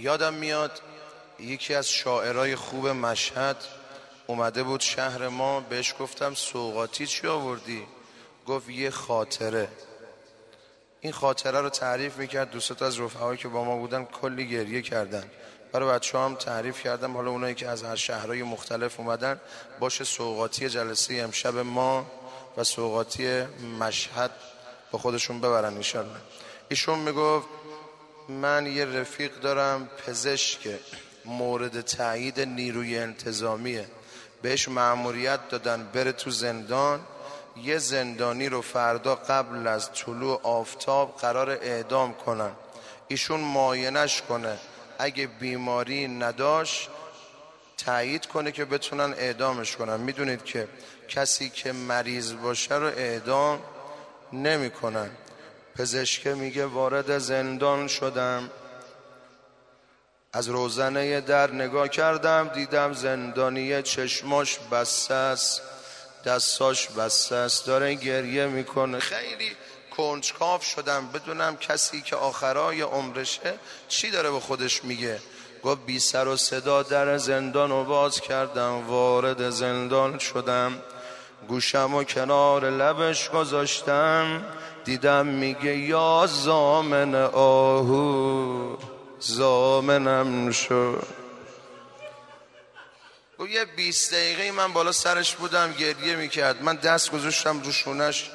یادم میاد یکی از شاعرای خوب مشهد اومده بود شهر ما بهش گفتم سوقاتی چی آوردی؟ گفت یه خاطره. این خاطره رو تعریف می‌کرد دوستات از رفعهایی که با ما بودن کلی گریه کردن. برای بچه هم تعریف کردم حالا اونایی که از هر شهرهای مختلف اومدن باشه سوقاتی جلسه امشب ما و سوقاتی مشهد با خودشون ببرن ایشالله ایشون می‌گفت من یه رفیق دارم پزشک مورد تایید نیروی انتظامیه. بهش معموریت دادن بره تو زندان. یه زندانی رو فردا قبل از طلوع آفتاب قرار اعدام کنن. ایشون ماینش کنه. اگه بیماری نداشت تایید کنه که بتونن اعدامش کنن. می‌دونید که کسی که مریض باشه رو اعدام نمی‌کنن. پزشکه میگه وارد زندان شدم. از روزنه در نگاه کردم دیدم زندانی چشماش بسته است دستاش بسته است داره گریه می‌کنه. خیلی کنجکاف شدم بدونم کسی که آخرای عمرشه چی داره به خودش میگه. گفت بی سر و صدا در زندان رو باز کردم وارد زندان شدم. گوشم و کنار لبش گذاشتم. دیدم میگه یا زامن آهو زامنم شد. گفت یه بیست دقیقه من بالا سرش بودم گریه می‌کرد. من دست گذاشتم رو شونش.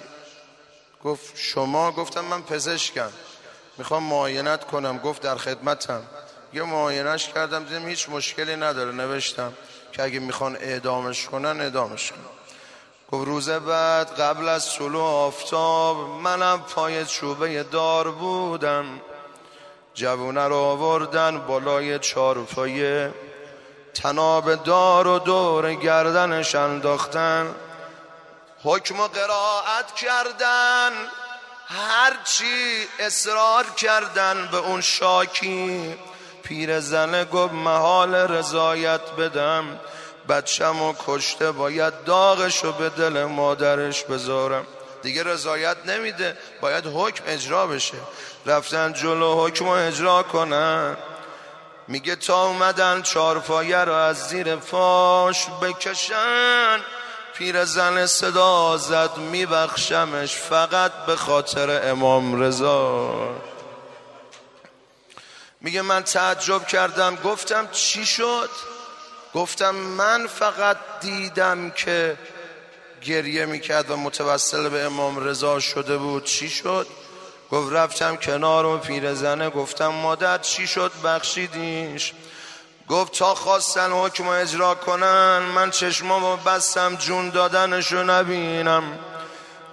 گفت شما؟ گفتم من پزشکم. می‌خوام معاینت کنم. گفت در خدمتم. یه معاینش کردم. دیدم هیچ مشکلی نداره. نوشتم که اگه می‌خوان اعدامش کنن اعدامش کنن. گفت روز بعد قبل از طلوع آفتاب منم پای چوبه دار بودم. جوونه رو آوردن بالای چارپایه تناب دار و دور گردنش انداختن. حکم و قرائت کردن هرچی اصرار کردن به اون شاکی. پیر زنه گفت محال رضایت بدم. بچم و کشته باید داغشو به دل مادرش بذارم. دیگه رضایت نمیده. باید حکم اجرا بشه. رفتن جلو حکم اجرا کنن. میگه تا اومدن چارپایه رو از زیر فاش بکشن. پیر زن صدا زد میبخشمش فقط به خاطر امام رضا. میگه من تعجب کردم گفتم چی شد؟ گفتم من فقط دیدم که گریه می‌کرد و متوسل به امام رضا شده بود. چی شد؟ گفت رفتم کنار و پیرزنه گفتم مادر چی شد؟ بخشیدیش. گفت تا خواستن حکم اجرا کنن من چشمامو بستم جون دادنشو نبینم.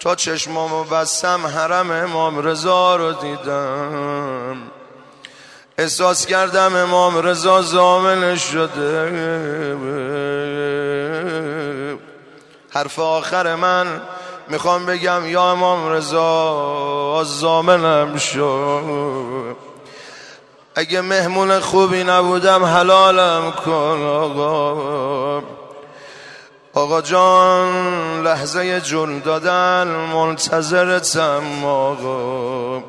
تا چشمامو بستم حرم امام رضا رو دیدم. احساس کردم امام رضا زامنش شده. حرف آخر من می‌خوام بگم یا امام رضا زامنم شد. اگه مهمون خوبی نبودم حلالم کن آقا. آقا جان لحظه جون دادن منتظرتم آقا.